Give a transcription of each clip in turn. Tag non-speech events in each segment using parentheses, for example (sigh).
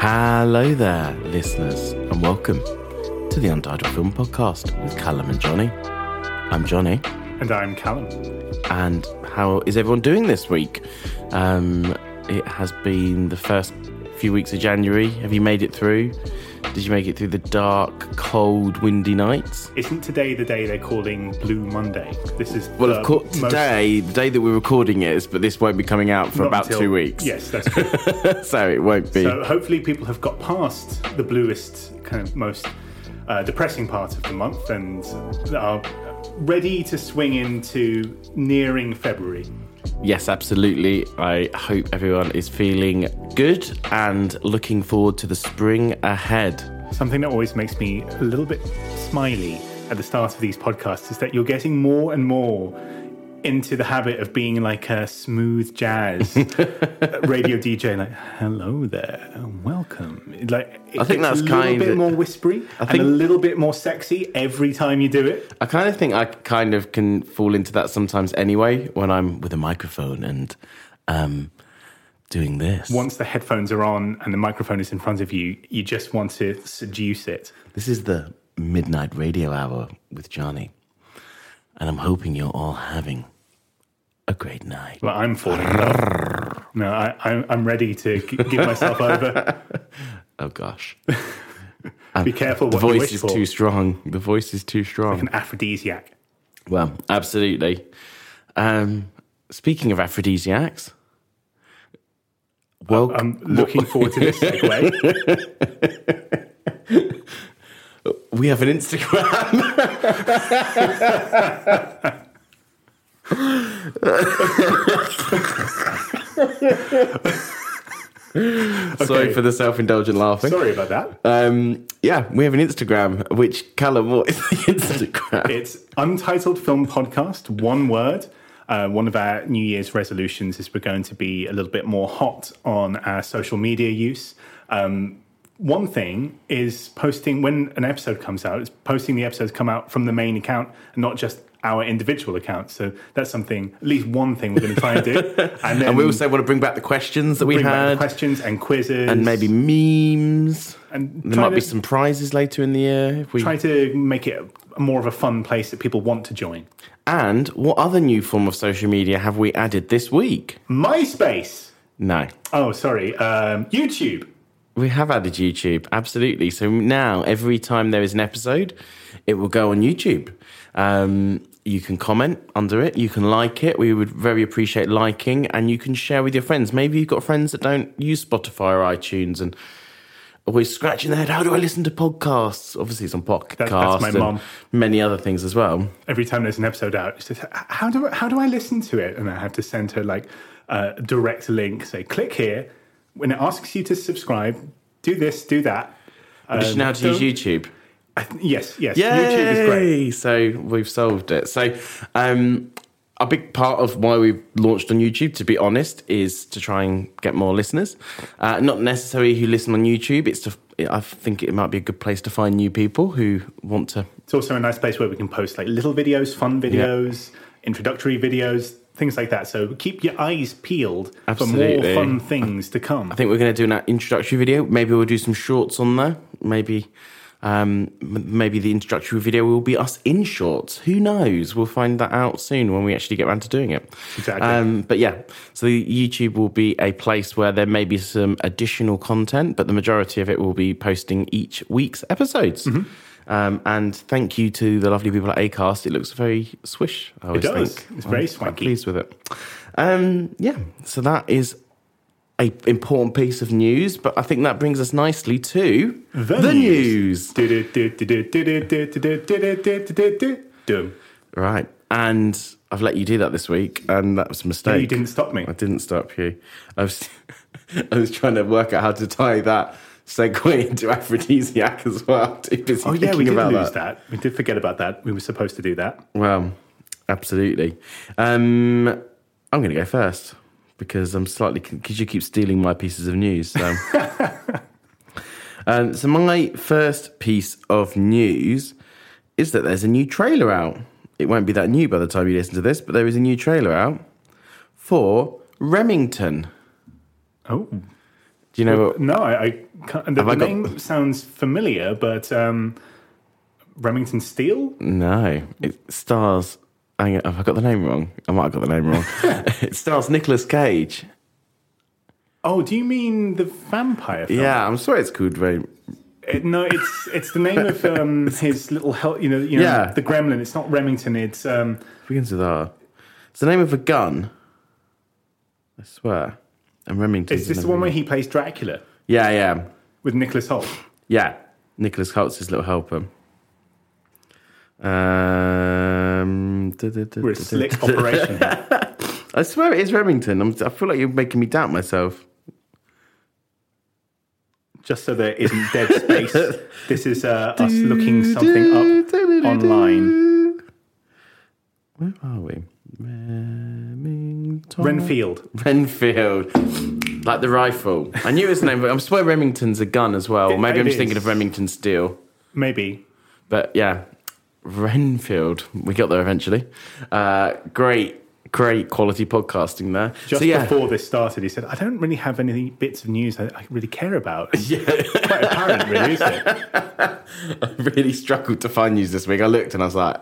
Hello there, listeners, and welcome to the Untitled Film Podcast with Calum and Jonny. I'm Jonny, And I'm Calum. and how is everyone doing this week? Um, it has been the first few weeks of January. Have you made it through? Did you make it through the dark, cold, windy nights? Isn't today the day they're calling Blue Monday? This is Well, of course, today, the day that we're recording it is, but this won't be coming out for about until- two weeks. Yes, that's true. (laughs) so it won't be. so hopefully people have got past the bluest, kind of most uh, depressing part of the month and are ready to swing into nearing February. Yes, absolutely. I hope everyone is feeling good and looking forward to the spring ahead. Something that always makes me a little bit smiley at the start of these podcasts is that you're getting more and more into the habit of being like a smooth jazz (laughs) radio DJ, like "Hello there, welcome." Like I think that's a little kind bit of- more whispery I and a little bit more sexy every time you do it. I kind of think I kind of can fall into that sometimes anyway when I'm with a microphone and um, doing this. Once the headphones are on and the microphone is in front of you, you just want to seduce it. This is the midnight radio hour with Jonny, and I'm hoping you're all having a great night. Well, I'm falling. No, I, I'm, I'm ready to g- give myself (laughs) over. Oh gosh, (laughs) Be careful the voice is for. too strong. The voice is too strong. An aphrodisiac. Well, absolutely. Um, speaking of aphrodisiacs, well, I'm looking forward to this (laughs) segue. We have an Instagram. Sorry Okay. for the self-indulgent laughing. Sorry about that. Um, yeah, we have an Instagram. Which Calum? What is the Instagram? It's Untitled Film Podcast, one word. Uh, one of our New Year's resolutions is we're going to be a little bit more hot on our social media use. Um, one thing is posting when an episode comes out, it's posting the episodes come out from the main account and not just our individual accounts. So that's something, at least one thing we're going to try and do. (laughs) And then and we also want to bring back the questions that we bring back the had, questions and quizzes. and maybe memes. and There might be some prizes later in the year if we try to make it more of a fun place that people want to join. And what other new form of social media have we added this week? MySpace. No. Oh, sorry. Um, YouTube. We have added YouTube, absolutely. So now, every time there is an episode, it will go on YouTube. Um, you can comment under it, you can like it. We would very appreciate liking, and you can share with your friends. Maybe you've got friends that don't use Spotify or iTunes and always scratching their head. How do I listen to podcasts? Obviously, it's on podcasts. that's my mom. Many other things as well. Every time there's an episode out, she says, "How do I, how do I listen to it?" And I have to send her like a direct link. Say, click here. When it asks you to subscribe, do this, do that. Um, know how to use YouTube. I th- yes, yes. Yay! YouTube is great. So we've solved it. So um, a big part of why we've launched on YouTube, to be honest, is to try and get more listeners. Uh, not necessarily who listen on YouTube. It's to, I think it might be a good place to find new people who want to. It's also a nice place where we can post like little videos, fun videos, introductory videos, things like that. So keep your eyes peeled Absolutely. for more fun things to come. I think we're going to do an introductory video. Maybe we'll do some shorts on there. Maybe. Um, maybe the introductory video will be us in shorts. Who knows? We'll find that out soon when we actually get around to doing it. Exactly. Um, but yeah, so YouTube will be a place where there may be some additional content, but the majority of it will be posting each week's episodes. Mm-hmm. Um, and thank you to the lovely people at Acast. It looks very swish. I always does. think. It's very I'm quite swanky. pleased with it. Um, yeah, so that is a important piece of news, but I think that brings us nicely to The news. Dum. Right, and I've let you do that this week, and that was a mistake. you didn't stop me. I didn't stop you. I was, I was trying to work out how to tie that segue into aphrodisiac as well. (laughs) Too busy Oh yeah, we did about lose that. that. We did forget about that. We were supposed to do that. Well, absolutely. Um, I'm going to go first because I'm slightly because you keep stealing my pieces of news. So, (laughs) um, so my first piece of news is that there's a new trailer out. It won't be that new by the time you listen to this, but there is a new trailer out for Remington. Oh Do you know what? no, I, I can't, the, the got- name sounds familiar, but um, Remington Steele. No, it stars. Hang on, have I got the name wrong? I might have got the name wrong. (laughs) (laughs) it stars Nicolas Cage. Oh, do you mean the vampire? Film? Yeah, I'm sorry it's called Rem- It, no, it's it's the name of um, (laughs) his little hel- you know you know Yeah. the Gremlin. It's not Remington. It's um, begins with R. It's the name of a gun. I swear. And Remington. is this the one where he plays Dracula Yeah, yeah, with Nicholas Hoult? yeah. Nicholas Hoult's his little helper. Um, da- da- da- We're a slick operation. (laughs) I swear it is Remington. I'm, I feel like you're making me doubt myself. Just so there isn't dead (laughs) space. This is uh, us looking something up online. Where are we? Remington. Renfield. Renfield. Like the rifle. I knew his name, but I swear Remington's a gun as well. It- Maybe I'm it just thinking of Remington Steele. Maybe. But yeah, Renfield. We got there eventually. Uh, great, great quality podcasting there. Just so yeah, before this started, he said, "I don't really have any bits of news I, I really care about." (laughs) Yeah, quite apparent, really, isn't it? (laughs) I really struggled to find news this week. I looked and I was like,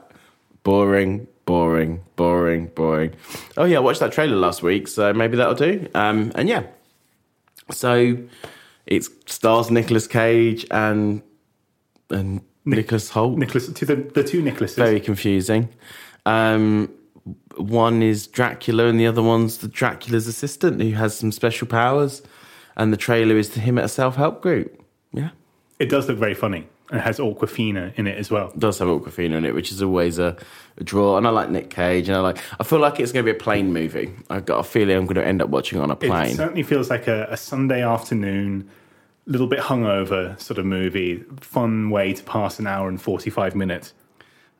boring, boring, boring, boring. Oh yeah, I watched that trailer last week, so maybe that'll do. Um, and yeah, so it stars Nicolas Cage and and Nicholas Hoult. Nicholas the the two Nicholases. Very confusing. Um, one is Dracula, and the other one's the Dracula's assistant who has some special powers. And the trailer is to him at a self-help group. Yeah. It does look very funny. And It has Awkwafina in it as well. does have Awkwafina in it, which is always a, a draw. And I like Nick Cage, and I like. I feel like it's going to be a plane movie. I've got a feeling I'm going to end up watching it on a plane. It certainly feels like a, a Sunday afternoon, little bit hungover sort of movie. Fun way to pass an hour and forty five minutes.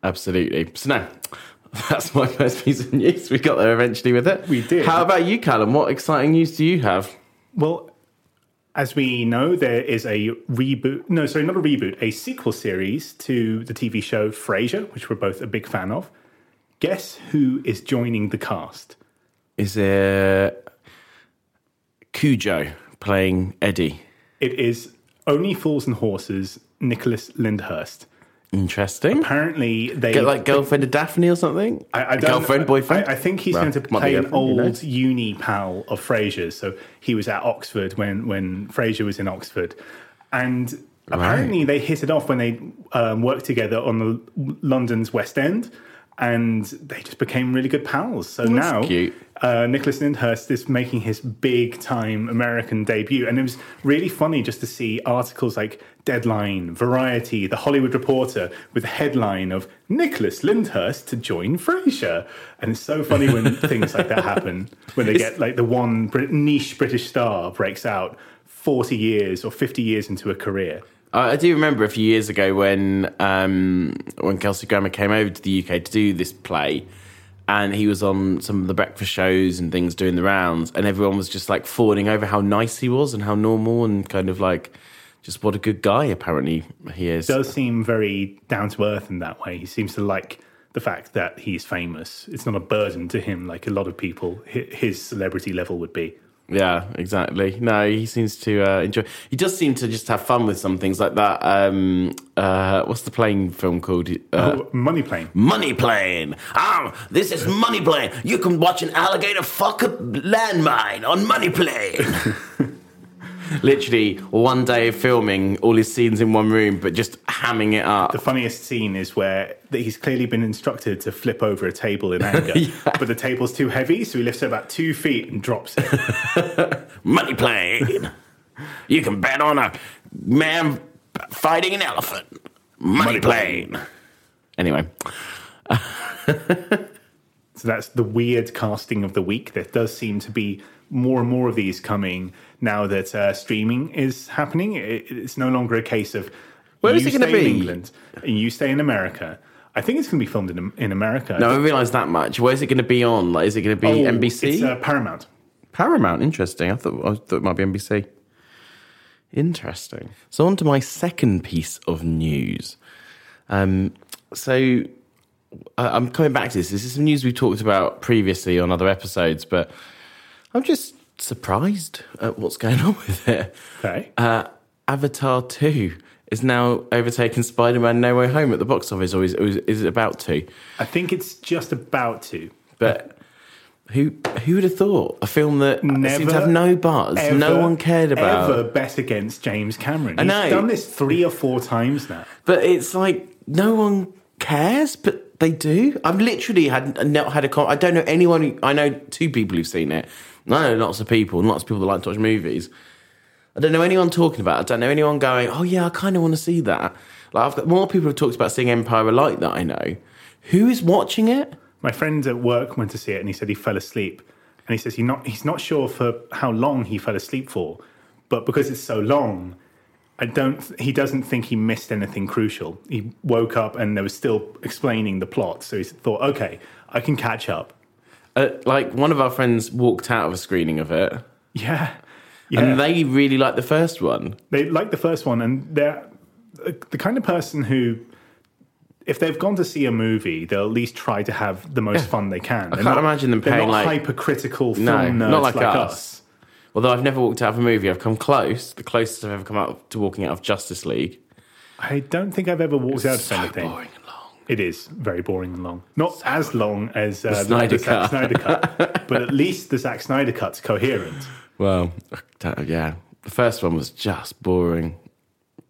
Absolutely. So now, (laughs) that's my first piece of news. We got there eventually with it. We did. How about you, Calum? What exciting news do you have? Well, as we know, there is a reboot. No, sorry, not a reboot. A sequel series to the TV show Frasier, which we're both a big fan of. Guess who is joining the cast? Is it Cujo playing Eddie? It is Only Fools and Horses. Nicholas Lyndhurst. Interesting. Apparently, they Get like girlfriend of Daphne or something. I, I don't, girlfriend, boyfriend. I, I think he's Well, going to might play an girlfriend, who old uni pal of Frasier's. So he was at Oxford when when Frasier was in Oxford, and apparently they hit it off when they um, worked together on the London's West End. and they just became really good pals. So now cute. Uh, Nicholas Lyndhurst is making his big time American debut, and it was really funny just to see articles like Deadline, Variety, The Hollywood Reporter with the headline of Nicholas Lyndhurst to join Frasier, and it's so funny when (laughs) things like that happen when they get like the one niche British star breaks out forty years or fifty years into a career. I I do remember a few years ago when um, when Kelsey Grammer came over to the UK to do this play, and he was on some of the breakfast shows and things doing the rounds, and everyone was just like fawning over how nice he was and how normal and kind of like just what a good guy apparently he is. does seem very down to earth in that way. He seems to like the fact that he's famous. It's not a burden to him like a lot of people his celebrity level would be. Yeah, exactly. No, he seems to uh, enjoy. He does seem to just have fun with some things like that. Um, uh, what's the plane film called? Uh, oh, money plane. Money Plane. Ah, this is Money Plane. You can watch an alligator fuck a landmine on Money Plane. (laughs) Literally one day of filming all his scenes in one room, but just hamming it up. The funniest scene is where that he's clearly been instructed to flip over a table in (laughs) anger, but the table's too heavy, so he lifts it about two feet and drops it. (laughs) Money Plane. you can bet on a man fighting an elephant. Money, Money Plane. Plane. Anyway, (laughs) So that's the weird casting of the week. There does seem to be more and more of these coming now that uh, streaming is happening. It, it's no longer a case of Where is it stay in be? England and you stay in America. I think it's going to be filmed in, in America. no, I realised that much. Where's it going to be on? Like, is it going to be Oh, NBC? It's uh, Paramount. Paramount, interesting. I thought I thought it might be NBC. Interesting. So on to my second piece of news. Um, so I'm coming back to this. This is some news we've talked about previously on other episodes, but I'm just surprised at what's going on with it. Okay. Uh, Avatar Two is now overtaken Spider-Man: No Way Home at the box office, or is, or is, it about to? I think it's just about to. But who who would have thought a film that Never, seemed to have no buzz, no one cared about, Ever bet against James Cameron. I He's done this three or four times now. but it's like no one cares, but they do. I've literally had not had a con- I don't know anyone. I know two people who've seen it. I know lots of people, and lots of people that like to watch movies. I don't know anyone talking about. it. I don't know anyone going. Oh yeah, I kind of want to see that. Like I've got more people have talked about seeing Empire Light that I know. Who is watching it? My friend at work went to see it and he said he fell asleep. And he says he not, he's not sure for how long he fell asleep for, but because it's so long, I don't. He doesn't think he missed anything crucial. He woke up and they were still explaining the plot, so he thought, okay, I can catch up. Uh, like one of our friends walked out of a screening of it, Yeah, yeah. and they really liked the first one. they like the first one, and they're uh, the kind of person who, if they've gone to see a movie, they'll at least try to have the most fun they can. I can't imagine them they're paying, not like- hypercritical film No, nerds not like, us. us. Although I've never walked out of a movie, I've come close. The closest I've ever come out to walking out of Justice League. I don't think I've ever walked out of So anything. boring and long. It is very boring and long. Not as long as uh, the, Snyder the Zack Cut. Snyder cut, (laughs) but at least the Zack Snyder cut's coherent. Well, yeah, the first one was just boring,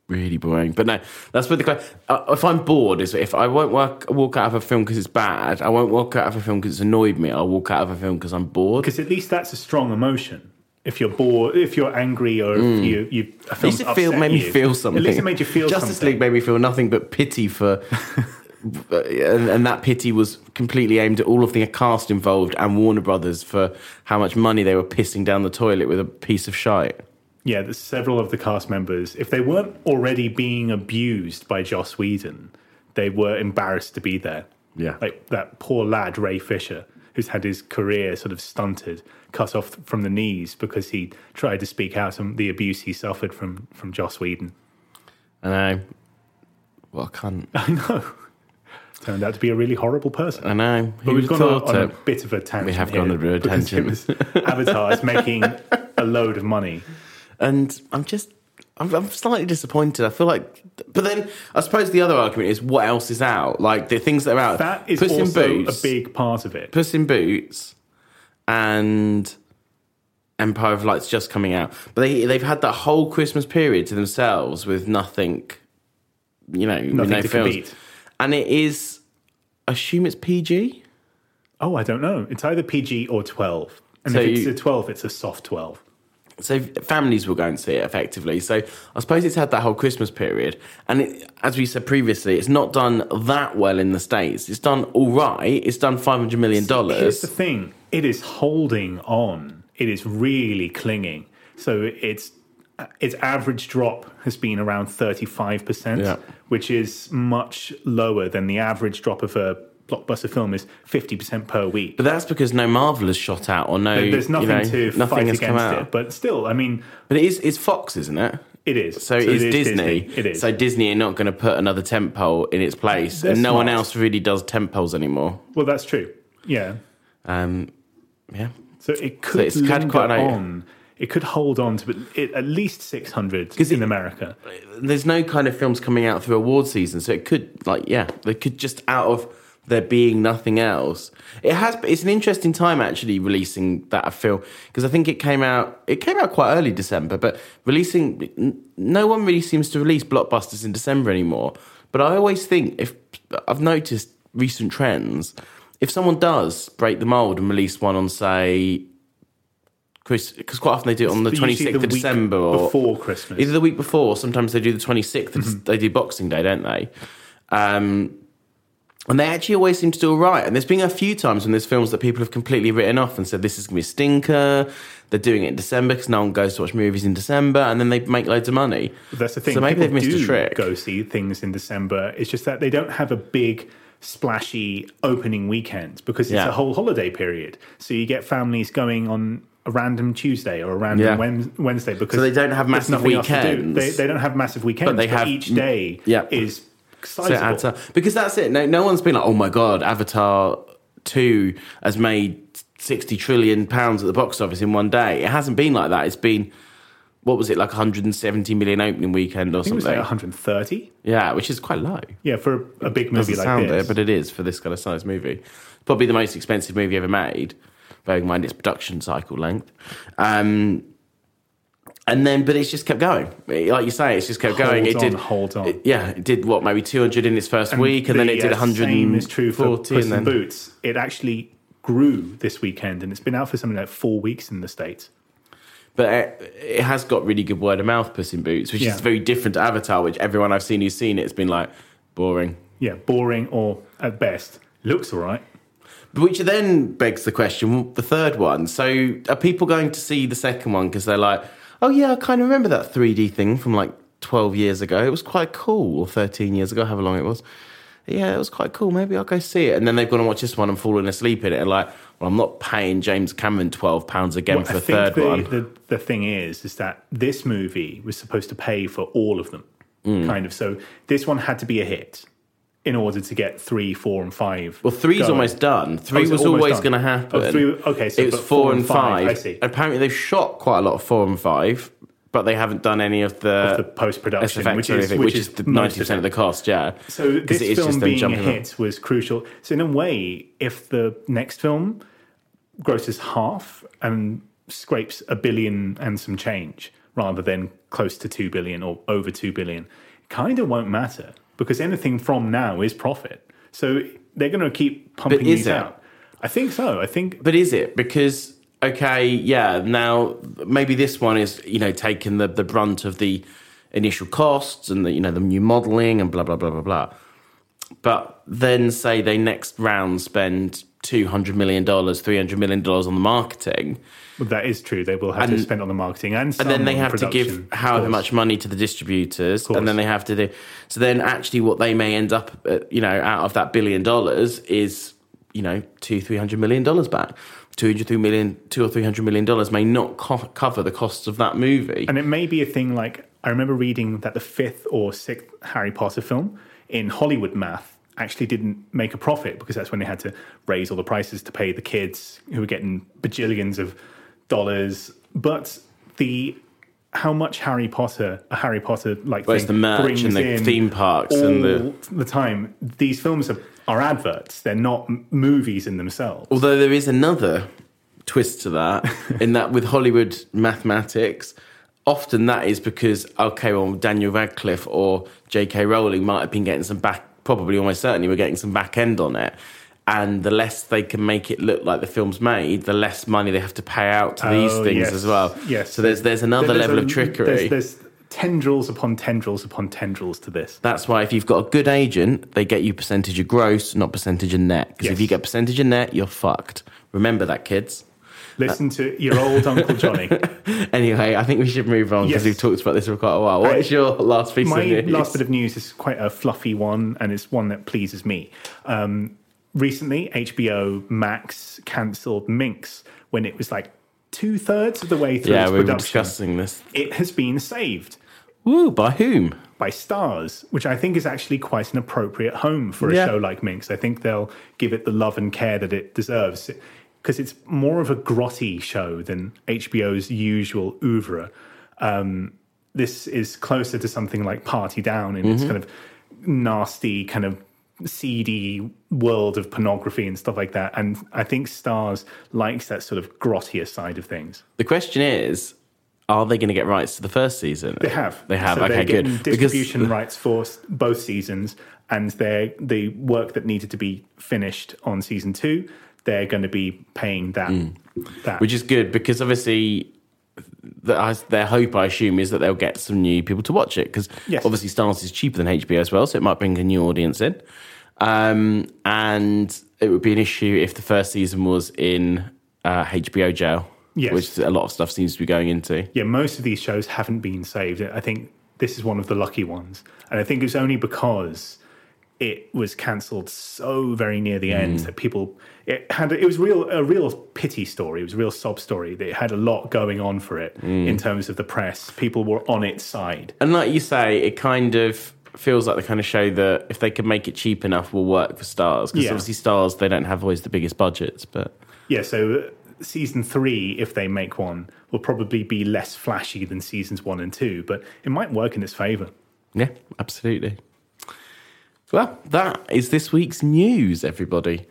really boring. But no, that's what the uh, if I'm bored is if I won't work, walk out of a film because it's bad. I won't walk out of a film because it's annoyed me. I'll walk out of a film because I'm bored. Because at least that's a strong emotion. If you're bored, if you're angry, or if mm. you, you a At least it feel, made me feel something. At least it made you feel Justice something. League made me feel nothing but pity for, (laughs) uh, and, and that pity was completely aimed at all of the cast involved and Warner Brothers for how much money they were pissing down the toilet with a piece of shite. yeah, several of the cast members, if they weren't already being abused by Joss Whedon, they were embarrassed to be there. Yeah. Like that poor lad, Ray Fisher, who's had his career sort of stunted, cut off from the knees because he tried to speak out on the abuse he suffered from, from Joss Whedon. And I, well, I can't. (laughs) I know. Turned out to be a really horrible person. I know. But Who we've gone on, on a bit of a tangent. We have gone on a bit of a tangent. Avatar is (laughs) making a load of money. And I'm just, I'm, I'm slightly disappointed. I feel like, but then I suppose the other argument is what else is out? Like the things that are out. That is Puss in also Boots, a big part of it. Puss in Boots, and Empire of Light's just coming out. But they they've had that whole Christmas period to themselves with nothing, you know, Nothing no to films. compete. And it is assume it's PG. Oh, I don't know. It's either PG or 12. And So if it's you- a 12, it's a soft 12. So families will go and see it effectively. So I suppose it's had that whole Christmas period, and it, as we said previously, it's not done that well in the states. It's done all right. It's done five hundred million dollars. Here's the thing it is holding on, it is really clinging. So it's its average drop has been around 35%, Yeah. which is much lower than the average drop of a blockbuster film is 50% per week. But that's because no Marvel has shot out or no. There- There's nothing you know, to nothing fight has come against out. it. But still, I mean, But it is it's Fox, isn't it? it is. So, it's it is Disney. It is. So Disney are not going to put another tentpole in its place, They're and no one else really does tentpoles anymore. well, that's true. Yeah. Um, yeah. So it could it's linger on. It could hold on to at least 600 'Cause in it- America. there's no kind of films coming out through award season, so it could like yeah, they could just out of there being nothing else. It has. It's an interesting time actually releasing that film because I think it came out. It came out quite early December, but releasing no one really seems to release blockbusters in December anymore. But I always think if I've noticed recent trends, if someone does break the mold and release one on say. Because quite often they do it on the 26th the of December or before Christmas. Either the week before, sometimes they do the 26th, Mm-hmm. they do Boxing Day, don't they? Um, and they actually always seem to do all right. And there's been a few times when there's films that people have completely written off and said this is going to be a stinker. They're doing it in December because no one goes to watch movies in December, and then they make loads of money. That's the thing. So maybe People they've missed a trick. Go see things in December. It's just that they don't have a big splashy opening weekend because it's Yeah. a whole holiday period. So you get families going on a random Tuesday or a random Yeah. Wednesday because So they don't have massive do. weekends. They, they don't have massive weekends, But they have- each day yeah. is So it adds up. Because that's it. No, no one's been like, oh my God, Avatar 2 has made 60 trillion pounds at the box office in one day. It hasn't been like that. It's been, what was it, like 170 million opening weekend or I think it was something? like 130. yeah, which is quite low. Yeah, for a, a big movie like sound this. it, but it is for this kind of size movie. Probably the most expensive movie ever made, bearing in mind its production cycle length. Um, and then, but it's just kept going. Like you say, it's just kept going. Hold it on, did, hold on. it- yeah, it did what maybe two hundred in its first week, and then it did uh, one hundred Same is true for Puss and Boots. It actually grew this weekend, and it's been out for something like four weeks in the states. But it, it has got really good word of mouth, Puss in Boots, which Yeah. is very different to Avatar, which everyone I've seen who's seen it has been like boring. Yeah, boring or at best looks all right. Which then begs the question, the third one. So are people going to see the second one because they're like, oh yeah, I kind of remember that 3D thing from like 12 years ago. It was quite cool, or 13 years ago, however long it was. Yeah, it was quite cool. Maybe I'll go see it. And then they've gone and watched this one and fallen asleep in it and like, well, I'm not paying James Cameron £12 again Well, for I the think third the, one. The, the thing is, is that this movie was supposed to pay for all of them, Mm. kind of. So this one had to be a hit in order to get three, four, and five. Well, three's going. almost done. Three oh, was always going to happen. Oh, three, okay, so it was but four, and five. I see. Apparently, they've shot quite a lot of four and five, but they haven't done any of the, the post-production, which is- which which is the ninety percent of the cost. Yeah. So this it is film just being a hit was crucial. So in a way, if the next film grosses half and scrapes a billion and some change rather than close to two billion or over two billion, kind of won't matter because anything from now is profit. So they're going to keep pumping these it? out. I think so. I think But is it because okay, yeah? Now maybe this one is you know taking the the brunt of the initial costs and the you know the new modelling and blah blah blah blah blah. But then say they next round spend two hundred million dollars, three hundred million dollars on the marketing. well, that is true. They will have to spend on the marketing and and then they have to give however much money to the distributors, and then they have to do. So then, actually, what they may end up, uh, you know, out of that billion dollars is, you know, two, three hundred million dollars back. Two hundred, three million, two or three hundred million dollars may not co- cover the costs of that movie. And it may be a thing like I remember reading that the fifth or sixth Harry Potter film in Hollywood math actually didn't make a profit because that's when they had to raise all the prices to pay the kids who were getting bajillions of dollars. But the how much Harry Potter a Harry Potter like Well, thing the merch brings and the theme parks and the- the time. These films are, are adverts; they're not m- movies in themselves. Although there is another twist to that, in that with Hollywood mathematics, often that is because okay, well, Daniel Radcliffe or J.K. Rowling might have been getting some back probably almost certainly we're getting some back end on it. And the less they can make it look like the film's made, the less money they have to pay out to these Oh, things yes. as well. Yes. So there's there's another There's level a- of trickery. There's, there's tendrils upon tendrils upon tendrils to this. That's why if you've got a good agent, they get you percentage of gross, not percentage of net. Because if you get percentage of net, you're fucked. Remember that, kids. Listen to your old Uncle Jonny. (laughs) Anyway, I think we should move on because Yes. we've talked about this for quite a while. What I- is your last piece My of news? last bit of news is quite a fluffy one, and it's one that pleases me. Um, recently, HBO Max cancelled Minx when it was like two thirds of the way through yeah, its we were production. discussing this. It has been saved Woo, by whom? by Starz, which I think is actually quite an appropriate home for a Yeah. show like Minx. I think they'll give it the love and care that it deserves because it's more of a grotty show than HBO's usual oeuvre. Um, this is closer to something like Party Down in its kind of nasty, kind of seedy world of pornography and stuff like that. And I think Starz likes that sort of grottier side of things. The question is, are they going to get rights to the first season? They have. They have. So okay, they're good. Distribution rights for both seasons, and they're the work that needed to be finished on season two. They're going to be paying that. that. which is good because obviously the, I, their hope, I assume, is that they'll get some new people to watch it because Yes. obviously Starz is cheaper than HBO as well, so it might bring a new audience in. Um, and it would be an issue if the first season was in uh, HBO jail, Yes. which a lot of stuff seems to be going into. yeah, most of these shows haven't been saved. I think this is one of the lucky ones, and I think it's only because it was cancelled so very near the Mm. end that people it had it was real a real pity story. It was a real sob story. It had a lot going on for it Mm. in terms of the press. People were on its side. And like you say, it kind of feels like the kind of show that if they can make it cheap enough, will work for Starz. Because Yeah. obviously, Starz they don't have always the biggest budgets, but Yeah, so uh, season three, if they make one, will probably be less flashy than seasons one and two, but it might work in its favour. Yeah, absolutely. Well, that is this week's news, everybody.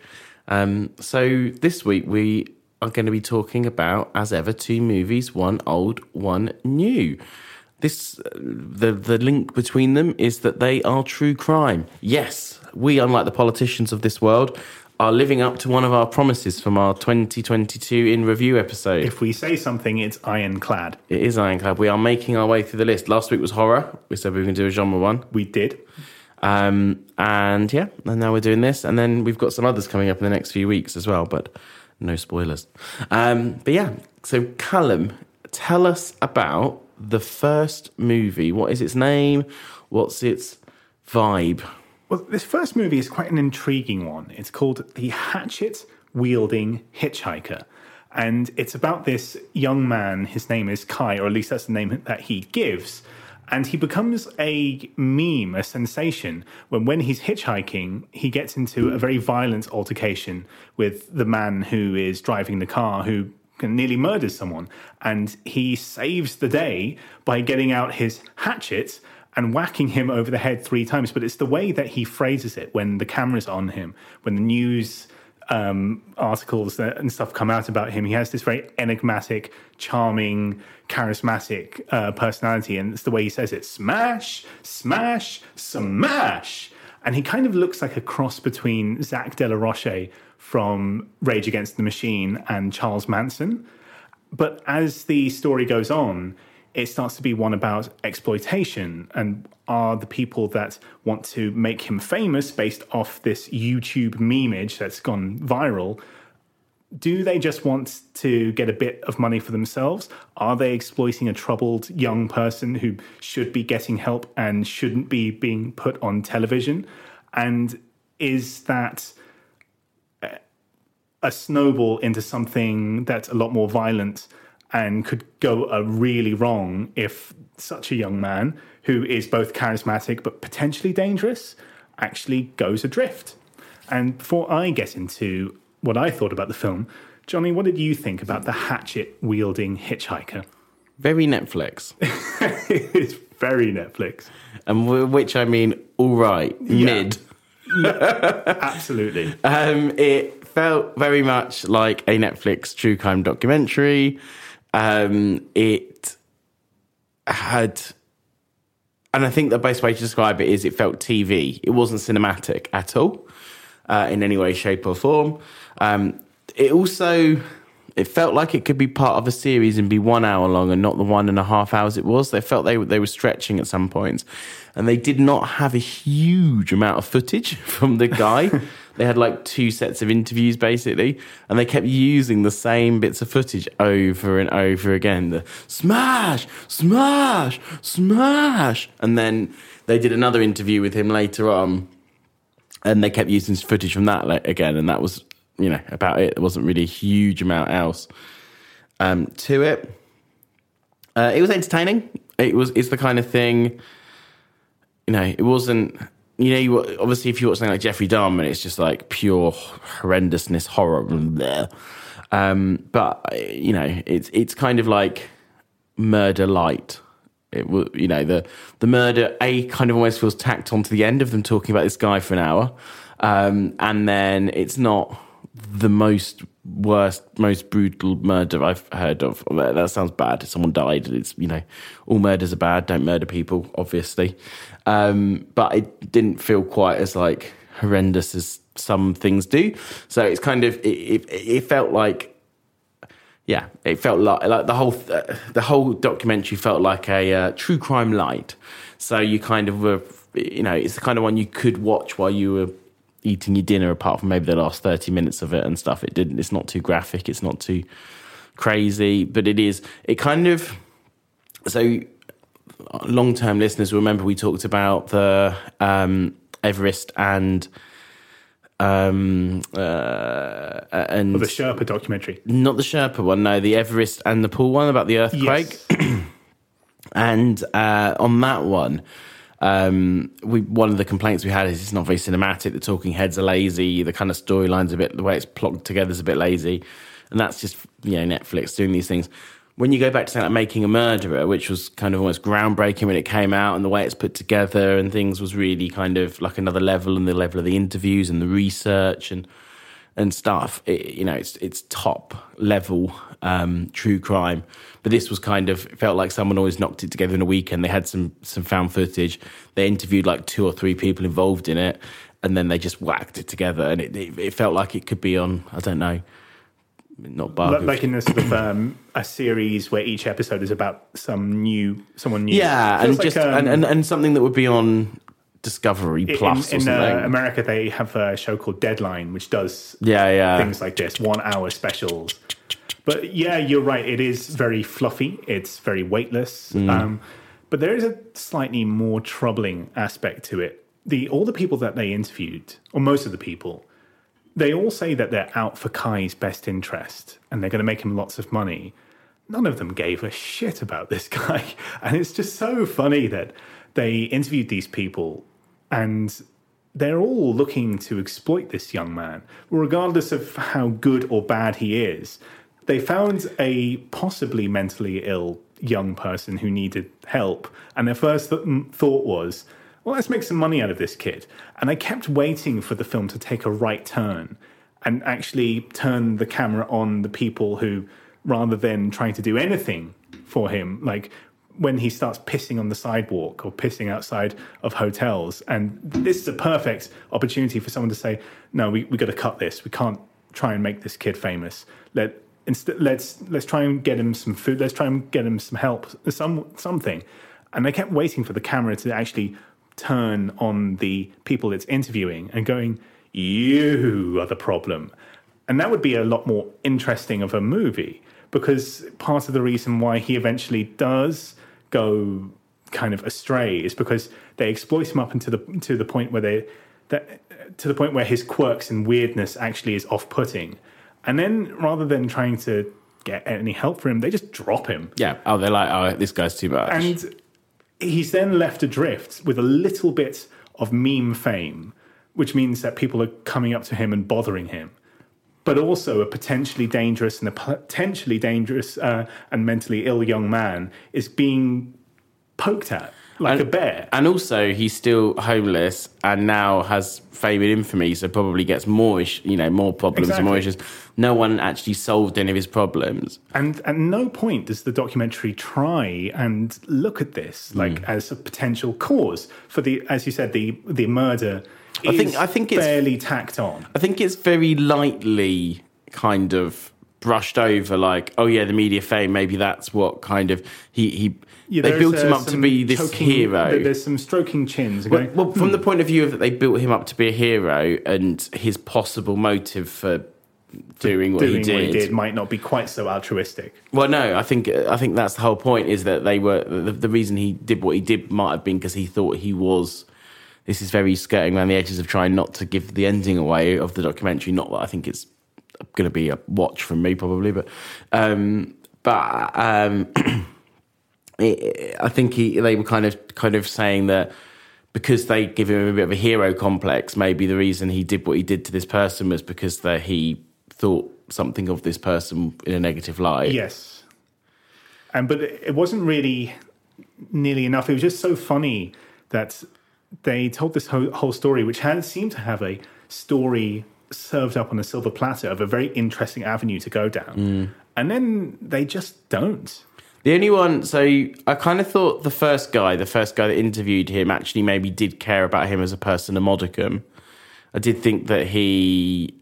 Um, so this week we are going to be talking about, as ever, two movies: one old, one new. This uh, the the link between them is that they are true crime. Yes, we, unlike the politicians of this world, are living up to one of our promises from our 2022 in review episode. If we say something, it's ironclad. it is Ironclad. We are making our way through the list. Last week was horror. We said we were going to do a genre one. We did. Um, and yeah, and now we're doing this, and then we've got some others coming up in the next few weeks as well, but no spoilers. Um, but yeah, so Calum, tell us about the first movie. What is its name? What's its vibe? Well, this first movie is quite an intriguing one. It's called The Hatchet Wielding Hitchhiker. And it's about this young man. His name is Kai, or at least that's the name that he gives. And he becomes a meme, a sensation, when when he's hitchhiking, he gets into a very violent altercation with the man who is driving the car, who nearly murders someone. And he saves the day by getting out his hatchet and whacking him over the head three times. But it's the way that he phrases it when the camera's on him, when the news um, articles that- and stuff come out about him. He has this very enigmatic, charming, charismatic uh, personality, and it's the way he says it: smash, smash, smash. And he kind of looks like a cross between Zack de la Rocha from Rage Against the Machine and Charles Manson. But as the story goes on, it starts to be one about exploitation and are the people that want to make him famous based off this YouTube memeage that's gone viral. Do they just want to get a bit of money for themselves? Are they exploiting a troubled young person who should be getting help and shouldn't be being put on television? And is that uh, a snowball into something that's a lot more violent and could go uh, really wrong if such a young man who is both charismatic but potentially dangerous actually goes adrift. And before I get into what I thought about the film, Jonny, what did you think about the hatchet wielding hitchhiker? Very Netflix, (laughs) it's very Netflix. and w- which I mean, all right, mid. (laughs) Absolutely. Um, it felt very much like a Netflix true crime documentary. Um, it had and I think the best way to describe it is it felt TV. It wasn't cinematic at all uh, in any way, shape, or form. Um, it also it felt like it could be part of a series and be one hour long and not the one and a half hours it was. They felt they they were stretching at some points, and they did not have a huge amount of footage (laughs) from the guy. (laughs) they had like two sets of interviews basically, and they kept using the same bits of footage over and over again. The smash, smash, smash, and then they did another interview with him later on and they kept using footage from that again, and that was you know about it. There wasn't really a huge amount else um, to it. Uh, it was entertaining. It was. It's the kind of thing. You know, it wasn't. You know, you, obviously, if you watch something like Jeffrey Dahmer, it's just like pure horrendousness, horror. Blah. Um, but you know, it's it's kind of like murder light. It will, you know, the the murder a kind of almost feels tacked onto the end of them talking about this guy for an hour, um, and then it's not the most worst, most brutal murder I've heard of. That sounds bad. Someone died. It's you know, all murders are bad. Don't murder people, obviously. Um, but it didn't feel quite as like horrendous as some things do. So it's kind of it, it, it felt like. Yeah, it felt like like the whole uh, the whole documentary felt like a uh, true crime light. So you kind of were, you know, it's the kind of one you could watch while you were eating your dinner apart from maybe the last 30 minutes of it and stuff it didn't it's not too graphic it's not too crazy but it is it kind of so long-term listeners remember we talked about the um, everest and um uh and well, the sherpa documentary not the sherpa one no the everest and the pool one about the earthquake yes. (clears throat) and uh on that one um, we one of the complaints we had is it's not very cinematic. The talking heads are lazy. The kind of storyline's a bit the way it's plogged together is a bit lazy, and that's just you know Netflix doing these things. When you go back to something like Making a Murderer, which was kind of almost groundbreaking when it came out, and the way it's put together and things was really kind of like another level, and the level of the interviews and the research and and stuff. It, you know, it's it's top level um, true crime. But this was kind of felt like someone always knocked it together in a weekend. They had some some found footage. They interviewed like two or three people involved in it, and then they just whacked it together. And it it, it felt like it could be on I don't know. Not bad. Like in a sort of um, a series where each episode is about some new, someone new. Yeah, and like, just um, and, and, and something that would be on Discovery Plus. In, in uh, America, they have a show called Deadline, which does yeah, yeah. things like this one hour specials. But yeah, you're right. It is very fluffy. It's very weightless. Mm. Um, but there is a slightly more troubling aspect to it. The all the people that they interviewed, or most of the people, they all say that they're out for Kai's best interest and they're going to make him lots of money. None of them gave a shit about this (laughs) guy, and it's just so funny that they interviewed these people and they're all looking to exploit this young man, regardless of how good or bad he is they found a possibly mentally ill young person who needed help, and their first th- thought was, well, let's make some money out of this kid. And I kept waiting for the film to take a right turn and actually turn the camera on the people who, rather than trying to do anything for him, like when he starts pissing on the sidewalk or pissing outside of hotels. And this is a perfect opportunity for someone to say, no, we, we got to cut this. We can't try and make this kid famous. Let let's let's try and get him some food let's try and get him some help some something and i kept waiting for the camera to actually turn on the people it's interviewing and going you are the problem and that would be a lot more interesting of a movie because part of the reason why he eventually does go kind of astray is because they exploit him up into the to the point where they that to the point where his quirks and weirdness actually is off-putting and then rather than trying to get any help for him, they just drop him. Yeah. Oh, they're like, oh, this guy's too much. And he's then left adrift with a little bit of meme fame, which means that people are coming up to him and bothering him. But also, a potentially dangerous and a potentially dangerous uh, and mentally ill young man is being poked at like and, a bear. And also, he's still homeless and now has fame and infamy, so probably gets more, ish, you know, more problems and more Exactly. issues. No one actually solved any of his problems. And at no point does the documentary try and look at this Hmm. like as a potential cause for the, as you said, the the murder. I think- I think it's- fairly tacked on. I think it's very lightly kind of brushed over, like, oh yeah, the media fame. Maybe that's what kind of he he. Yeah, they built him uh, up to be this choking- hero. There's some stroking chins. Well, well, from "Hmm." the point of view of that they built him up to be a hero and his possible motive for doing what, doing he, did. what he did might not be quite so altruistic. Well, no, I think I think that's the whole point is that they were the, the reason he did what he did might have been because he thought he was. This is very skirting around the edges of trying not to give the ending away of the documentary. Not that I think it's going to be a watch from me probably, but um, but um, (clears throat) it, I think he, they were kind of kind of saying that because they give him a bit of a hero complex, maybe the reason he did what he did to this person was because that he thought something of this person in a negative light. Yes, and but it wasn't really nearly enough. It was just so funny that they told this whole, whole story, which had seemed to have a story served up on a silver platter of a very interesting avenue to go down, Mm. and then they just don't. The only one, so I kind of thought the first guy, the first guy that interviewed him, actually maybe did care about him as a person, a modicum. I did think that he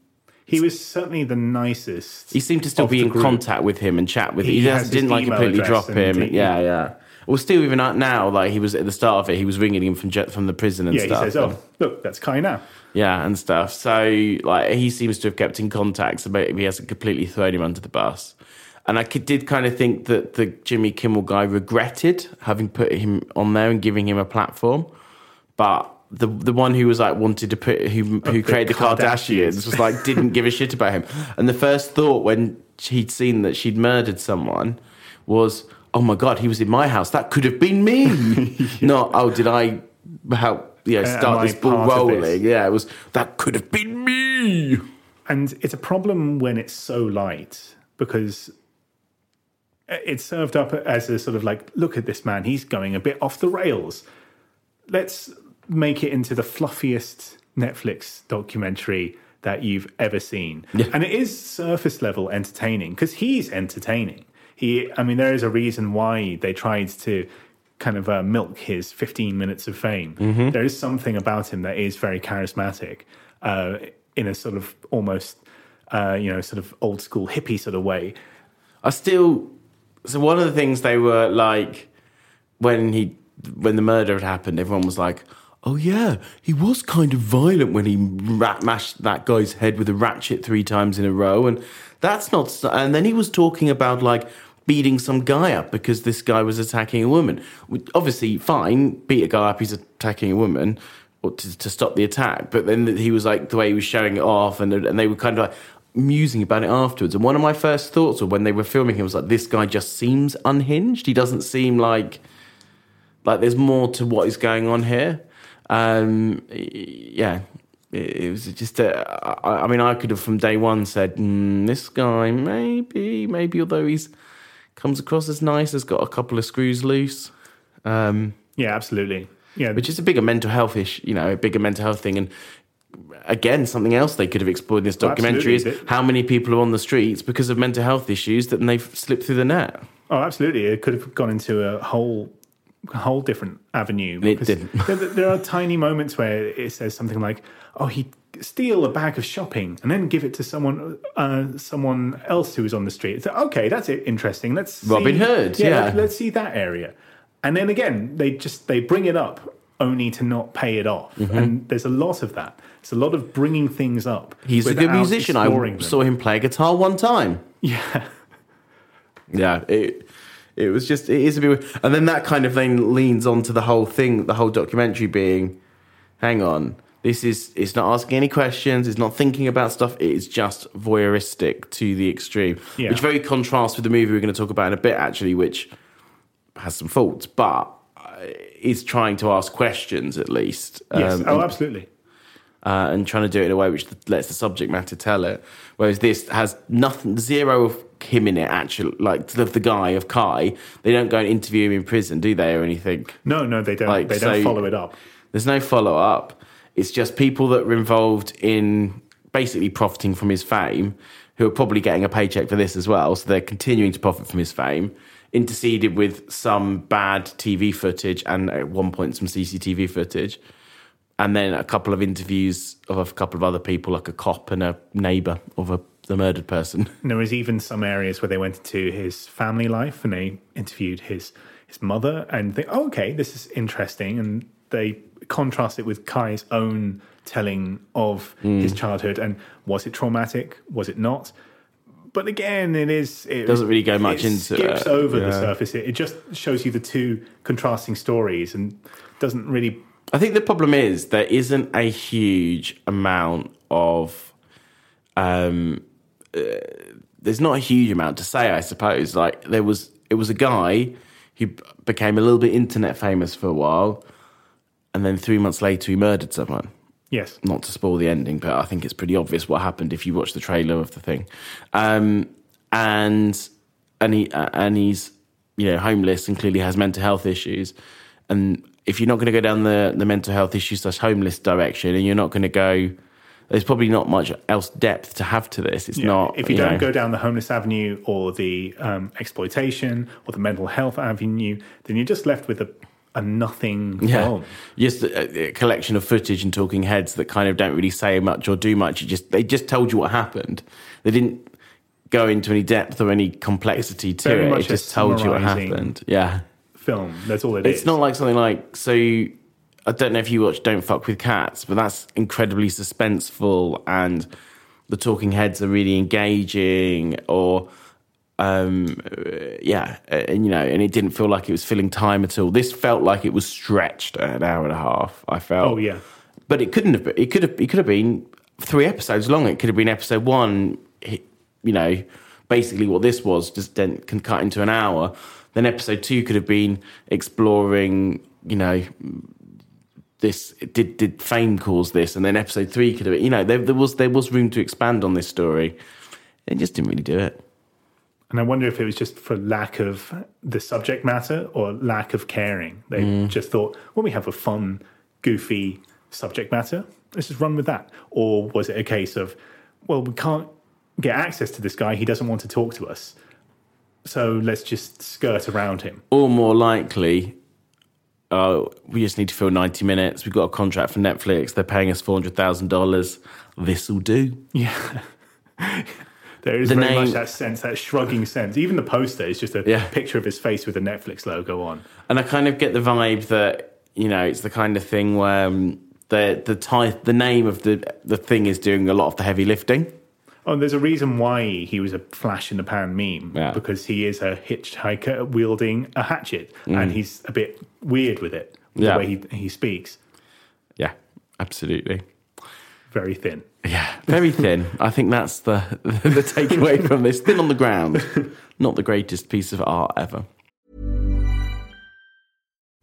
He was certainly the nicest. he seemed to still be in group. contact with him and chat with him. He He just didn't like completely drop him. he- yeah, yeah. Well, still even now, like he was at the start of it, he was ringing him from jet from the prison and stuff. Yeah, he says, "Oh, look, that's Kai now." Yeah, and stuff. So like he seems to have kept in contact, so maybe he hasn't completely thrown him under the bus. And I could, did kind of think that the Jimmy Kimmel guy regretted having put him on there and giving him a platform, but the the one who was like wanted to put who who created the Kardashians Kardashians. was like didn't give a shit about him. And the first thought when he'd seen that she'd murdered someone was, "Oh my god, he was in my house. That could have been me." (laughs) Not, "Oh, did I help?" You know, uh, start this ball of this? rolling. Yeah, it was that could have been me. And it's a problem when it's so light because it's served up as a sort of like, look at this man, he's going a bit off the rails. Let's make it into the fluffiest Netflix documentary that you've ever seen. And it is surface level entertaining because he's entertaining. He, I mean, there is a reason why they tried to kind of uh, milk his 15 minutes of fame. There is something about him that is very charismatic uh, in a sort of almost, uh, you know, sort of old school hippie sort of way. I still. So one of the things they were like when he when the murder had happened, everyone was like, "Oh yeah, he was kind of violent when he rat mashed that guy's head with a ratchet three times in a row." And that's not. And then he was talking about like beating some guy up because this guy was attacking a woman. Obviously, fine, beat a guy up. He's attacking a woman. To, to stop the attack, but then he was like the way he was showing it off, and and they were kind of like musing about it afterwards. And one of my first thoughts, when they were filming him, was like, this guy just seems unhinged. He doesn't seem like like there's more to what is going on here. Um, yeah, it, it was just. A, I, I mean, I could have from day one said mm, this guy maybe, maybe although he's comes across as nice, has got a couple of screws loose. Um, Yeah, absolutely. Yeah, which is a bigger mental health issue, you know, a bigger mental health thing. And again, something else they could have explored in this documentary Absolutely. is how many people are on the streets because of mental health issues that they've slipped through the net. Oh, absolutely. It could have gone into a whole whole different avenue. It because didn't. (laughs) There, there are tiny moments where it says something like, "Oh, he steal a bag of shopping and then give it to someone uh, someone else who was on the street." It's like, okay, that's it. interesting. Let's Robin see, Hood, yeah. Let's, let's see that area. And then again, they just they bring it up only to not pay it off. Mm-hmm. And there's a lot of that. It's a lot of bringing things up. He's a good musician. I them. saw him play guitar one time. (laughs) Yeah. Yeah, it it was just it is a bit, weird. and then that kind of then leans onto the whole thing, the whole documentary being, hang on, this is it's not asking any questions, it's not thinking about stuff, it is just voyeuristic to the extreme, Yeah. which very contrasts with the movie we're going to talk about in a bit, actually, which has some faults, but is trying to ask questions at least. Yes. Um, oh, and- absolutely. uh, and trying to do it in a way which lets the subject matter tell it. Whereas this has nothing, zero of him in it. Actually, like the, the guy of Kai, they don't go and interview him in prison, do they, or anything? No, no, they don't. Like, they don't so- follow it up. There's no follow up. It's just people that were involved in basically profiting from his fame, who are probably getting a paycheck for this as well. So they're continuing to profit from his fame. Interceded with some bad TV footage and at one point some CCTV footage, and then a couple of interviews of a couple of other people, like a cop and a neighbour of a, the murdered person. (laughs) And there was even some areas where they went into his family life and they interviewed his his mother and think, oh, okay, this is interesting. And they contrast it with Kai's own telling of Hmm. his childhood and was it traumatic? Was it not? But again, it is. It Doesn't really go much it into skips it, over the surface. It, it just shows you the two contrasting stories and doesn't really. I think the problem is there isn't a huge amount of um uh, there's not a huge amount to say I suppose like there was it was a guy who became a little bit internet famous for a while and then 3 months later he murdered someone Yes, not to spoil the ending, but I think it's pretty obvious what happened if you watch the trailer of the thing. Um, and and he uh, and he's you know homeless and clearly has mental health issues. And if you're not going to go down the the mental health issues slash homeless direction, and you're not going to go, there's probably not much else depth to have to this. It's Yeah, not if you, don't know, go down the homeless avenue or the um, exploitation or the mental health avenue, then you're just left with a, a nothing Yeah, film. just a, a collection of footage and talking heads that kind of don't really say much or do much. It just they just told you what happened. They didn't go into any depth or any complexity to very it. It just told you what happened. Yeah, Film. That's all it is. it's not like something like so. You, I don't know if you watch Don't Fuck with Cats, but that's incredibly suspenseful, and the talking heads are really engaging. Or um uh, yeah and you know and it didn't feel like it was filling time at all. This felt like it was stretched an hour and a half i felt. Oh, yeah. but it couldn't have been it could have it could have been three episodes long. It could have been episode one you know basically what this was just then can cut into an hour. Then episode two could have been exploring you know this did did fame cause this? And then episode three could have you know there, there was there was room to expand on this story. It just didn't really do it And I wonder if it was just for lack of the subject matter or lack of caring. They Mm. just thought, well, we have a fun, goofy subject matter. Let's just run with that. Or was it a case of, well, we can't get access to this guy. He doesn't want to talk to us. So let's just skirt around him. or more likely, oh, we just need to fill 90 minutes. We've got a contract for Netflix. They're paying us $400,000. This'll do. Yeah. (laughs) There is The very name- much that sense, that shrugging sense. Even the poster is just a Yeah. picture of his face with a Netflix logo on. And I kind of get the vibe that, you know, it's the kind of thing where um, the, the, ty- the name of the, the thing is doing a lot of the heavy lifting. Oh, and there's a reason why he was a flash in the pan meme Yeah. because he is a hitchhiker wielding a hatchet, and he's a bit weird with it. with Mm. Yeah. The way he he speaks, Yeah, absolutely. very thin. Yeah, very thin. I think that's the (laughs) the takeaway from this. Thin on the ground. (laughs) Not the greatest piece of art ever.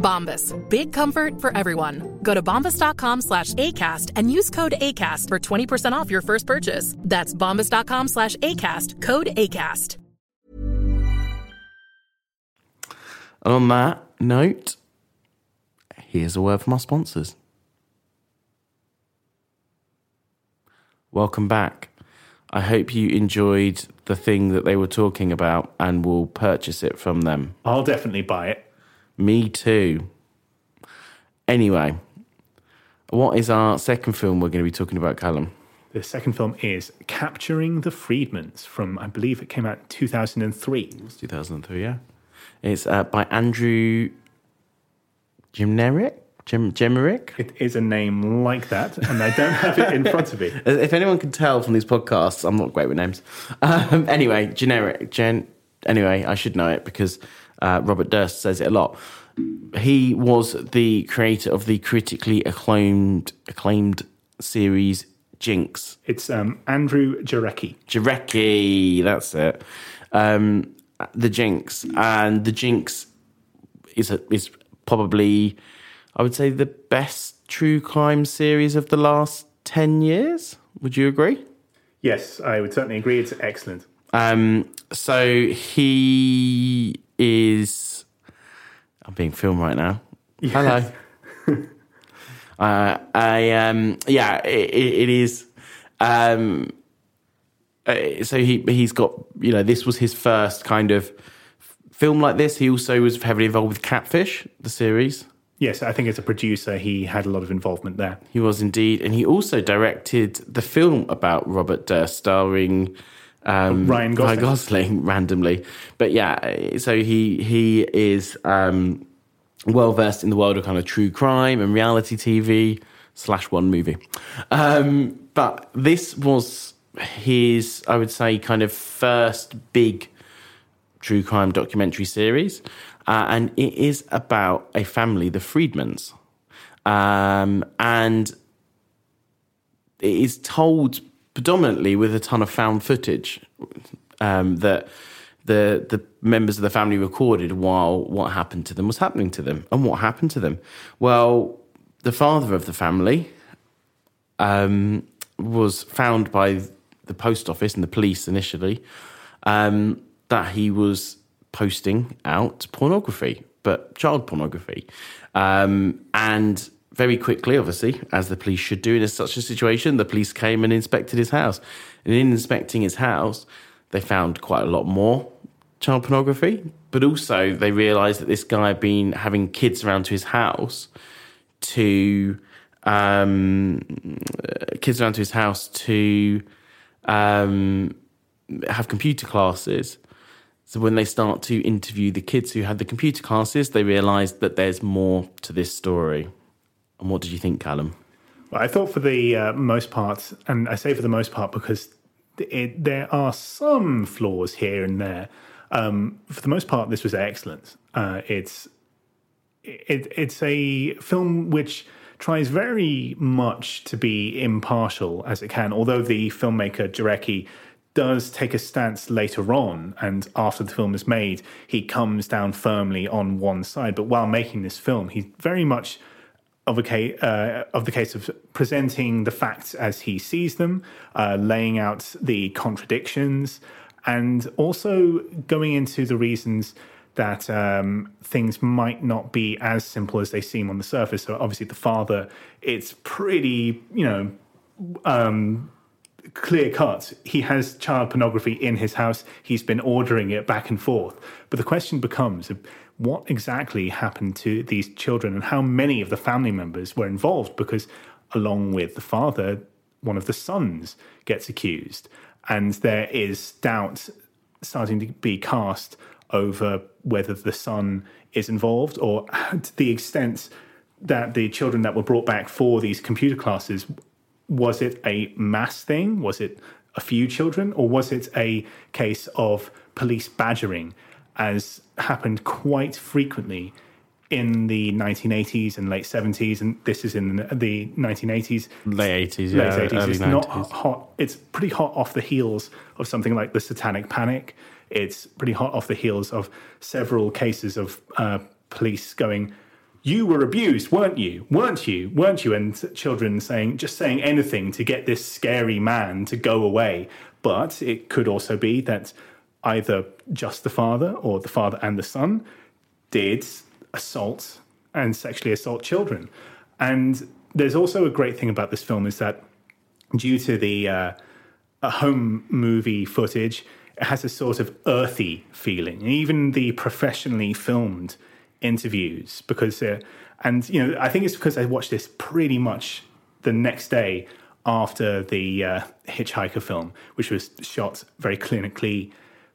Bombas. Big comfort for everyone. Go to bombas.com slash ACAST and use code ACAST for 20% off your first purchase. That's bombas.com slash ACAST. Code ACAST. And on that note, here's a word from our sponsors. Welcome back. I hope you enjoyed the thing that they were talking about and will purchase it from them. I'll definitely buy it. Me too. Anyway, What is our second film we're going to be talking about, Calum? The second film is Capturing the Friedmans from, I believe it came out in 2003. It's 2003, yeah. It's uh, by Andrew Jimnerick? Jim? It is a name like that, and I don't have it in front of me. (laughs) If anyone can tell from these podcasts, I'm not great with names. Um, anyway, generic. Gen. Anyway, I should know it because uh, Robert Durst says it a lot. He was the creator of the critically acclaimed acclaimed series Jinx. It's um, Andrew Jarecki. Jarecki, that's it. Um, the Jinx, and the Jinx is a, is probably, I would say, the best true crime series of the last ten years. Would you agree? Yes, I would certainly agree. It's excellent. Um, so he is. I'm being filmed right now. Hello. (laughs) uh, I um, yeah, it, it is. Um, uh, so he he's got you know this was his first kind of film like this. He also was heavily involved with Catfish, the series. Yes, I think as a producer, he had a lot of involvement there. He was indeed, and he also directed the film about Robert Durst, starring um, Ryan Gosling. Gosling (laughs) randomly. But yeah, so he he is um, well versed in the world of kind of true crime and reality TV slash one movie. Um, but this was his, I would say, kind of first big true crime documentary series, uh, and it is about a family, the Friedmans, um, and it is told predominantly with a ton of found footage um, that the the members of the family recorded while what happened to them was happening to them, and what happened to them. Well, the father of the family um, was found by the post office and the police initially um, that he was posting out pornography, but child pornography. Um, and very quickly, obviously, as the police should do in such a situation, the police came and inspected his house. And in inspecting his house, they found quite a lot more child pornography, but also they realised that this guy had been having kids around to his house to um, kids around to his house to um, have computer classes. So when they start to interview the kids who had the computer classes, they realise that there's more to this story. And what did you think, Calum? Well, I thought for the uh, most part, and I say for the most part because it, there are some flaws here and there. Um, for the most part, this was excellent. Uh, it's it, it's a film which tries very much to be impartial as it can, although the filmmaker Jarecki does take a stance later on, and after the film is made, he comes down firmly on one side. But while making this film, he's very much of a case uh, of the case of presenting the facts as he sees them, uh, laying out the contradictions, and also going into the reasons that um, things might not be as simple as they seem on the surface. So obviously, the father, it's pretty, you know. Um, clear cut. He has child pornography in his house. He's been ordering it back and forth. But the question becomes what exactly happened to these children and how many of the family members were involved? Because along with the father, one of the sons gets accused. And there is doubt starting to be cast over whether the son is involved or (laughs) to the extent that the children that were brought back for these computer classes was it a mass thing? Was it a few children? Or was it a case of police badgering, as happened quite frequently in the 1980s and late 70s? And this is in the 1980s. Late 80s, yeah. Late 80s. early It's 90s. not hot. It's pretty hot off the heels of something like the Satanic Panic. It's pretty hot off the heels of several cases of uh, police going, you were abused, weren't you? Weren't you? Weren't you? And children saying, just saying anything to get this scary man to go away. But it could also be that either just the father or the father and the son did assault and sexually assault children. And there's also a great thing about this film is that due to the uh, home movie footage, it has a sort of earthy feeling. Even the professionally filmed interviews because, uh, and you know, I think it's because I watched this pretty much the next day after the uh, Hitchhiker film, which was shot very clinically,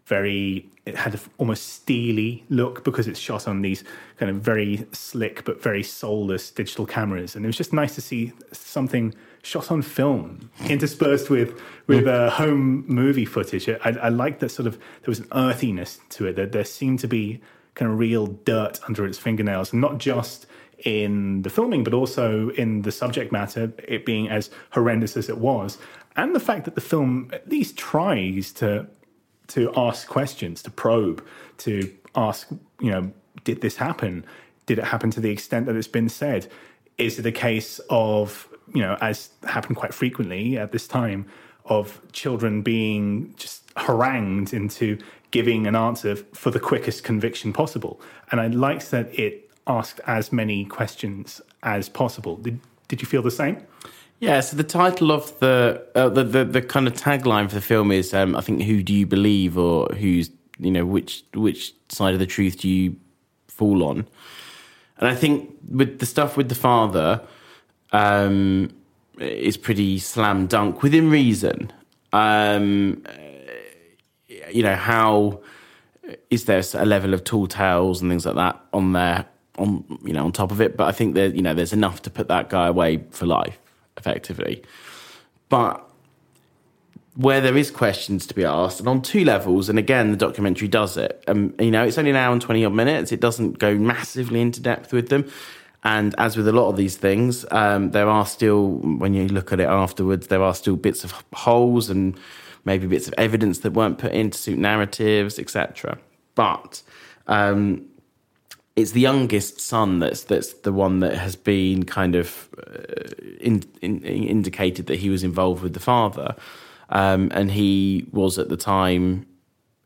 very it had almost steely look because it's shot on these kind of very slick but very soulless digital cameras, and it was just nice to see something shot on film interspersed with with uh, home movie footage. I, I like that sort of there was an earthiness to it. That there seemed to be kind of real dirt under its fingernails, not just in the filming, but also in the subject matter, it being as horrendous as it was, and the fact that the film at least tries to to ask questions, to probe, to ask, you know, did this happen? Did it happen to the extent that it's been said? Is it a case of, you know, as happened quite frequently at this time, of children being just harangued into giving an answer for the quickest conviction possible? And I liked that it asked as many questions as possible. Did, did you feel the same? Yeah, so the title of the uh, the, the, the kind of tagline for the film is um, I think who do you believe or who's you know which which side of the truth do you fall on? And I think with the stuff with the father um, is pretty slam dunk within reason. Um, you know how is there a level of tall tales and things like that on there on you know on top of it, but I think that you know there's enough to put that guy away for life effectively. But where there is questions to be asked, and on two levels, and again, the documentary does it. Um, you know, it's only an hour and 20 odd minutes. It doesn't go massively into depth with them. And as with a lot of these things, um, there are still, when you look at it afterwards, there are still bits of holes and maybe bits of evidence that weren't put in to suit narratives, etc. But um, it's the youngest son that's that's the one that has been kind of uh, in, in, indicated that he was involved with the father, um, and he was at the time,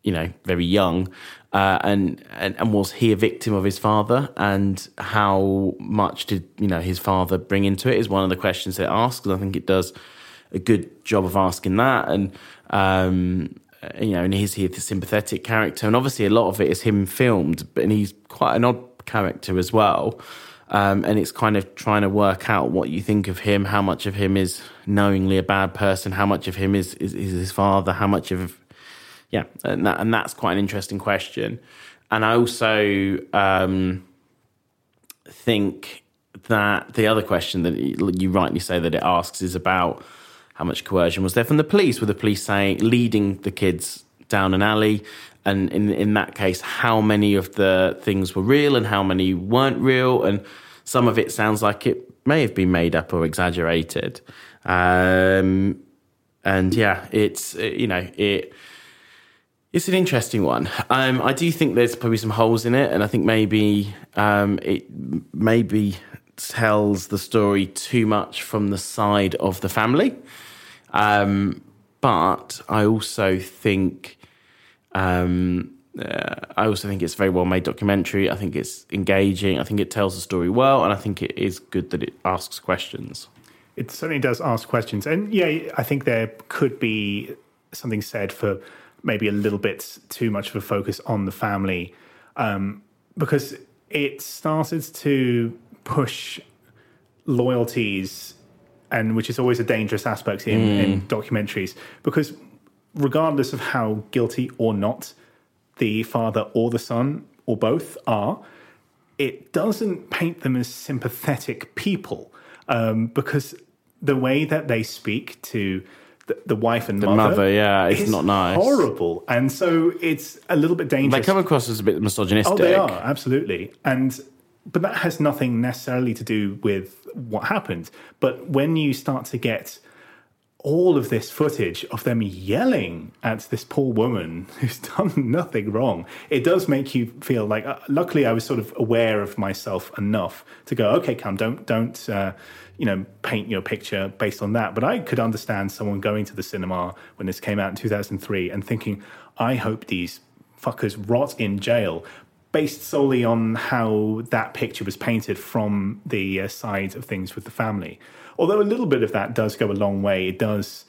you know, very young, uh, and, and and was he a victim of his father, and how much did you know his father bring into it is one of the questions that it asks, I think it does a good job of asking that, and. Um, you know, and is he the sympathetic character? And obviously, a lot of it is him filmed, but and he's quite an odd character as well. Um, and it's kind of trying to work out what you think of him, how much of him is knowingly a bad person, how much of him is is, is his father, how much of yeah, and that, and that's quite an interesting question. And I also um, think that the other question that you rightly say that it asks is about how much coercion was there from the police? Were the police saying leading the kids down an alley? And in in that case, how many of the things were real and how many weren't real? And some of it sounds like it may have been made up or exaggerated. Um, and yeah, it's you know it. It's an interesting one. Um, I do think there's probably some holes in it, and I think maybe um, it maybe tells the story too much from the side of the family. Um, but I also think um, uh, I also think it's a very well made documentary. I think it's engaging. I think it tells the story well, and I think it is good that it asks questions. It certainly does ask questions, and yeah, I think there could be something said for maybe a little bit too much of a focus on the family, um, because it started to push loyalties and which is always a dangerous aspect in, mm. in documentaries because regardless of how guilty or not the father or the son or both are, it doesn't paint them as sympathetic people um, because the way that they speak to the, the wife and the mother, mother yeah, it's not nice, horrible, and so it's a little bit dangerous. They come across as a bit misogynistic. Oh, they are absolutely, and but that has nothing necessarily to do with what happened. But when you start to get all of this footage of them yelling at this poor woman (laughs) who's done nothing wrong, it does make you feel like. Uh, luckily, I was sort of aware of myself enough to go, okay, come, don't don't. Uh, you know, paint your picture based on that. But I could understand someone going to the cinema when this came out in 2003 and thinking, I hope these fuckers rot in jail based solely on how that picture was painted from the uh, side of things with the family. Although a little bit of that does go a long way. It does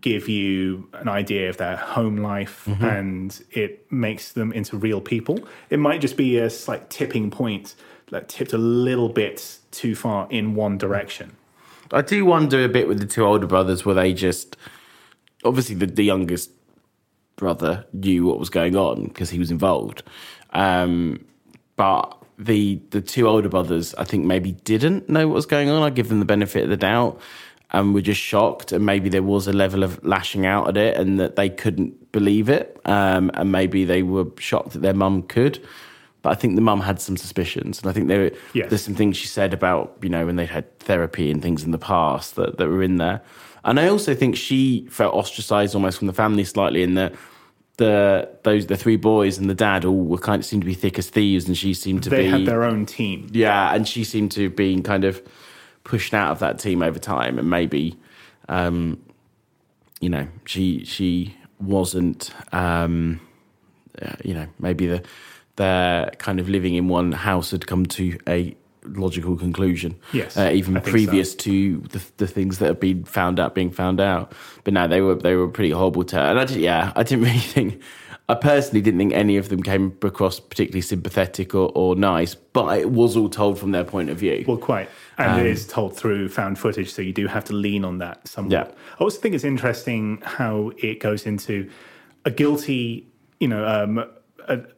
give you an idea of their home life and it makes them into real people. It might just be a slight tipping point that tipped a little bit too far in one direction. I do wonder a bit with the two older brothers, were they just obviously the, the youngest brother knew what was going on because he was involved, um, but the the two older brothers I think maybe didn't know what was going on. I give them the benefit of the doubt and were just shocked, and maybe there was a level of lashing out at it, and that they couldn't believe it, um, and maybe they were shocked that their mum could. But I think the mum had some suspicions, and I think there Yes. there's some things she said about you know when they'd had therapy and things in the past that, that were in there. And I also think she felt ostracized almost from the family slightly in that the those the three boys and the dad all were kind of seemed to be thick as thieves, and she seemed to They be had their own team. yeah, and she seemed to have been kind of pushed out of that team over time, and maybe, um, you know, she she wasn't, um, uh, you know, maybe the their kind of living in one house had come to a logical conclusion. Yes, uh, even previous so. to the, the things that have been found out being found out. But no, they were they were pretty horrible to her, and I did, yeah, I didn't (laughs) really think. I personally didn't think any of them came across particularly sympathetic or, or nice, but it was all told from their point of view. Well, quite. And it is told through found footage, so you do have to lean on that somewhat. Yeah. I also think it's interesting how it goes into a guilty, you know, um,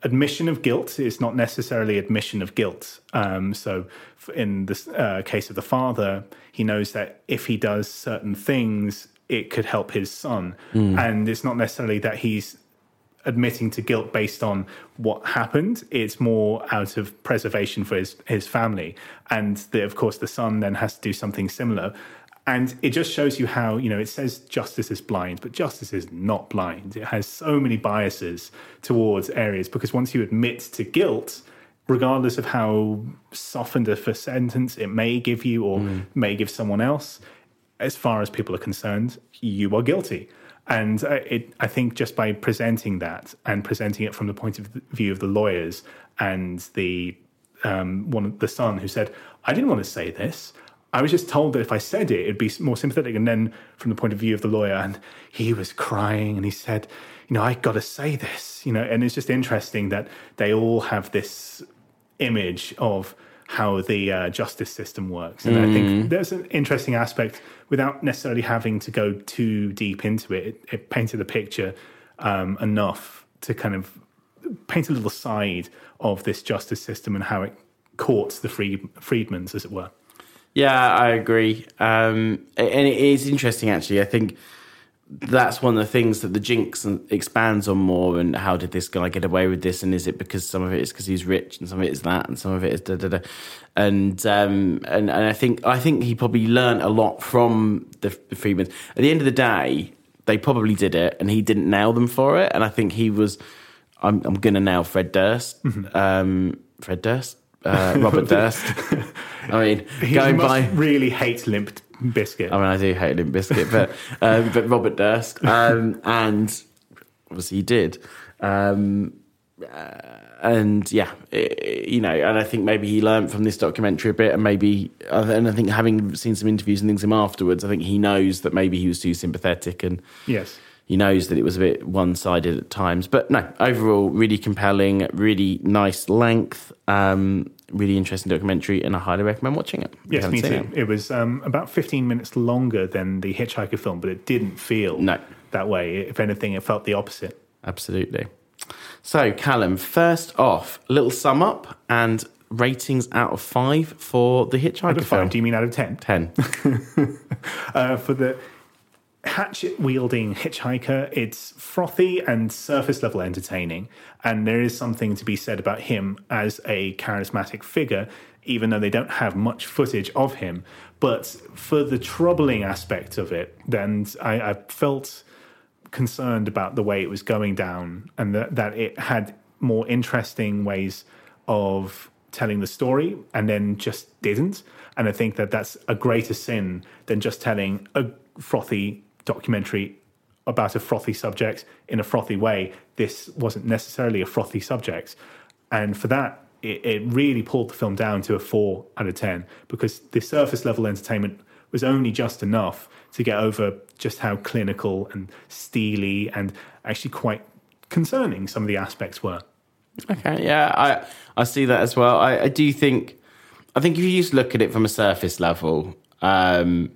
admission of guilt is not necessarily admission of guilt. Um, so, in the uh, case of the father, he knows that if he does certain things, it could help his son, and it's not necessarily that he's admitting to guilt based on what happened. It's more out of preservation for his his family, and the, of course the son then has to do something similar. And it just shows you how you know it says justice is blind, but justice is not blind. It has so many biases towards areas because once you admit to guilt, regardless of how softened of a sentence it may give you or may give someone else, as far as people are concerned, you are guilty. And uh, it, I think just by presenting that and presenting it from the point of view of the lawyers and the um, one the son who said, "I didn't want to say this. I was just told that if I said it, it'd be more sympathetic." And then from the point of view of the lawyer, and he was crying and he said, "You know, I got to say this." You know, and it's just interesting that they all have this image of how the uh, justice system works. And I think there's an interesting aspect without necessarily having to go too deep into it. It, it painted a picture um, enough to kind of paint a little side of this justice system and how it courts the free, Friedmans, as it were. Yeah, I agree. Um, and it is interesting, actually. I think that's one of the things that the Jinx expands on more. And how did this guy get away with this? And is it because some of it is because he's rich, and some of it is that, and some of it is da da da. And um, and and I think I think he probably learned a lot from the, the Friedmans. At the end of the day, they probably did it, and he didn't nail them for it. And I think he was. I'm I'm gonna nail Fred Durst. Um, Fred Durst. Uh, Robert (laughs) Durst. I mean, He, he going must by. really hate Limp Bizkit. I mean, I do hate Limp Bizkit, but um, (laughs) but Robert Durst, um, and obviously he did, um, uh, and yeah, i- you know, and I think maybe he learned from this documentary a bit, and maybe, and I think having seen some interviews and things him afterwards, I think he knows that maybe he was too sympathetic, and yes. He knows that it was a bit one sided at times. But no, overall, really compelling, really nice length, um, really interesting documentary, and I highly recommend watching it. Yes, me too. It, was um, about 15 minutes longer than the Hitchhiker film, but it didn't feel No. that way. If anything, it felt the opposite. Absolutely. So, Calum, first off, little sum up and ratings out of five for the Hitchhiker Out of film. do you mean out of 10? 10. (laughs) Uh, for the hatchet wielding hitchhiker, it's frothy and surface level entertaining. And there is something to be said about him as a charismatic figure, even though they don't have much footage of him. But for the troubling aspect of it, then I, I felt concerned about the way it was going down and that, that it had more interesting ways of telling the story and then just didn't. And I think that that's a greater sin than just telling a frothy documentary about a frothy subject in a frothy way. This wasn't necessarily a frothy subject. And for that, it, it really pulled the film down to a four out of 10 because the surface level entertainment was only just enough to get over just how clinical and steely and actually quite concerning some of the aspects were. Okay, yeah, I I see that as well. I, I do think, I think if you just look at it from a surface level, um,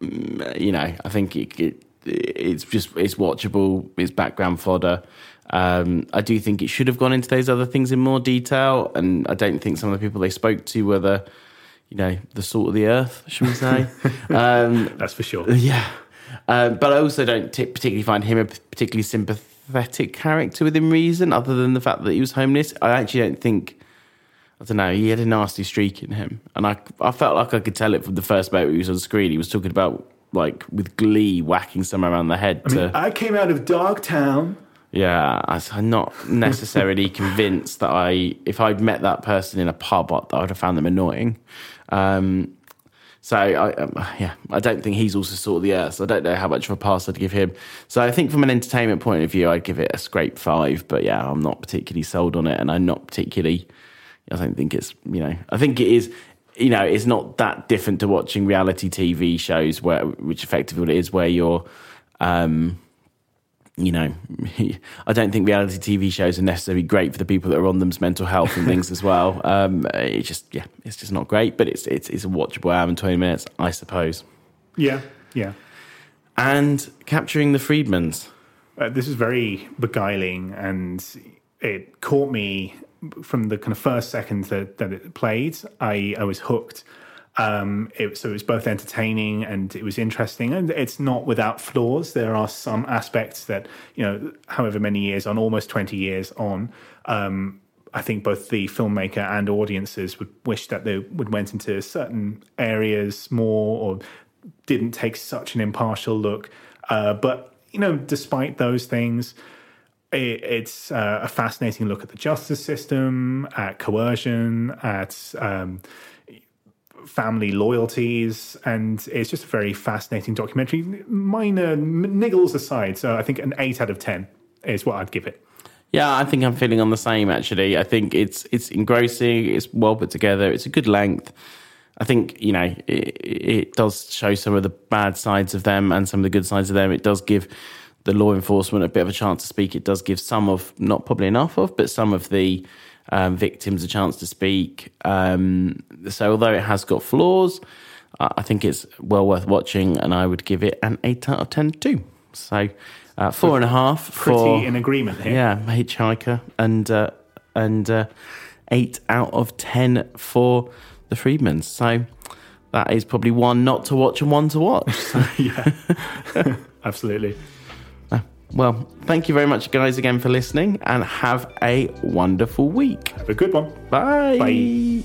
you know, I think it, it it's just it's watchable. It's background fodder. Um, I do think it should have gone into those other things in more detail, and I don't think some of the people they spoke to were the, you know, the salt of the earth, should we say? (laughs) um, That's for sure. yeah, um, but I also don't t- particularly find him a particularly sympathetic character within reason, other than the fact that he was homeless. I actually don't think. I don't know. He had a nasty streak in him, and I I felt like I could tell it from the first moment he was on screen. He was talking about like with glee whacking someone around the head. I to, mean, I came out of Dogtown. yeah, I'm not necessarily (laughs) convinced that I, if I'd met that person in a pub, I, I would have found them annoying. Um, so I, um, yeah, I don't think he's also sort of the earth. So I don't know how much of a pass I'd give him. So I think from an entertainment point of view, I'd give it a scrape five. But yeah, I'm not particularly sold on it, and I'm not particularly. I don't think it's you know. I think it is. You know, it's not that different to watching reality TV shows, where which effectively it is, where you're. Um, you know, (laughs) I don't think reality TV shows are necessarily great for the people that are on them's mental health and things as well. (laughs) Um, it's just, yeah, it's just not great, but it's it's, it's a watchable hour and twenty minutes, I suppose. Yeah, yeah. And capturing the Friedmans. Uh, this is very beguiling, and it caught me from the kind of first second that, that it played. I, I was hooked. Um, it, so it was both entertaining and it was interesting, and it's not without flaws. There are some aspects that you know, however many years on, almost twenty years on, um, I think both the filmmaker and audiences would wish that they would went into certain areas more or didn't take such an impartial look. Uh, but you know, despite those things, it's uh, a fascinating look at the justice system, at coercion, at um, family loyalties, and it's just a very fascinating documentary. Minor niggles aside, so I think an eight out of ten is what I'd give it. Yeah, I think I'm feeling on the same. Actually, I think it's it's engrossing. It's well put together. It's a good length. I think you know it, it does show some of the bad sides of them and some of the good sides of them. It does give the law enforcement a bit of a chance to speak. It does give some of, not probably enough of, but some of the um, victims a chance to speak. Um, so although it has got flaws, I think it's well worth watching, and I would give it an eight out of ten too. So uh, four and a half Pretty for in agreement here. yeah, Hitchhiker, and uh, and uh, eight out of ten for the Friedmans. So that is probably one not to watch and one to watch. So, (laughs) yeah, (laughs) absolutely. Well, thank you very much, guys, again for listening, and have a wonderful week. Have a good one. Bye. Bye.